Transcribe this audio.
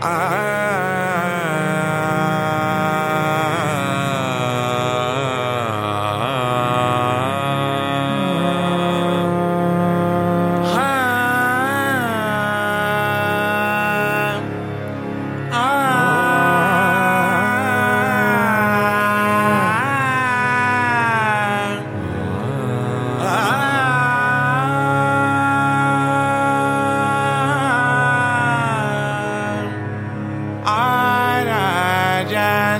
I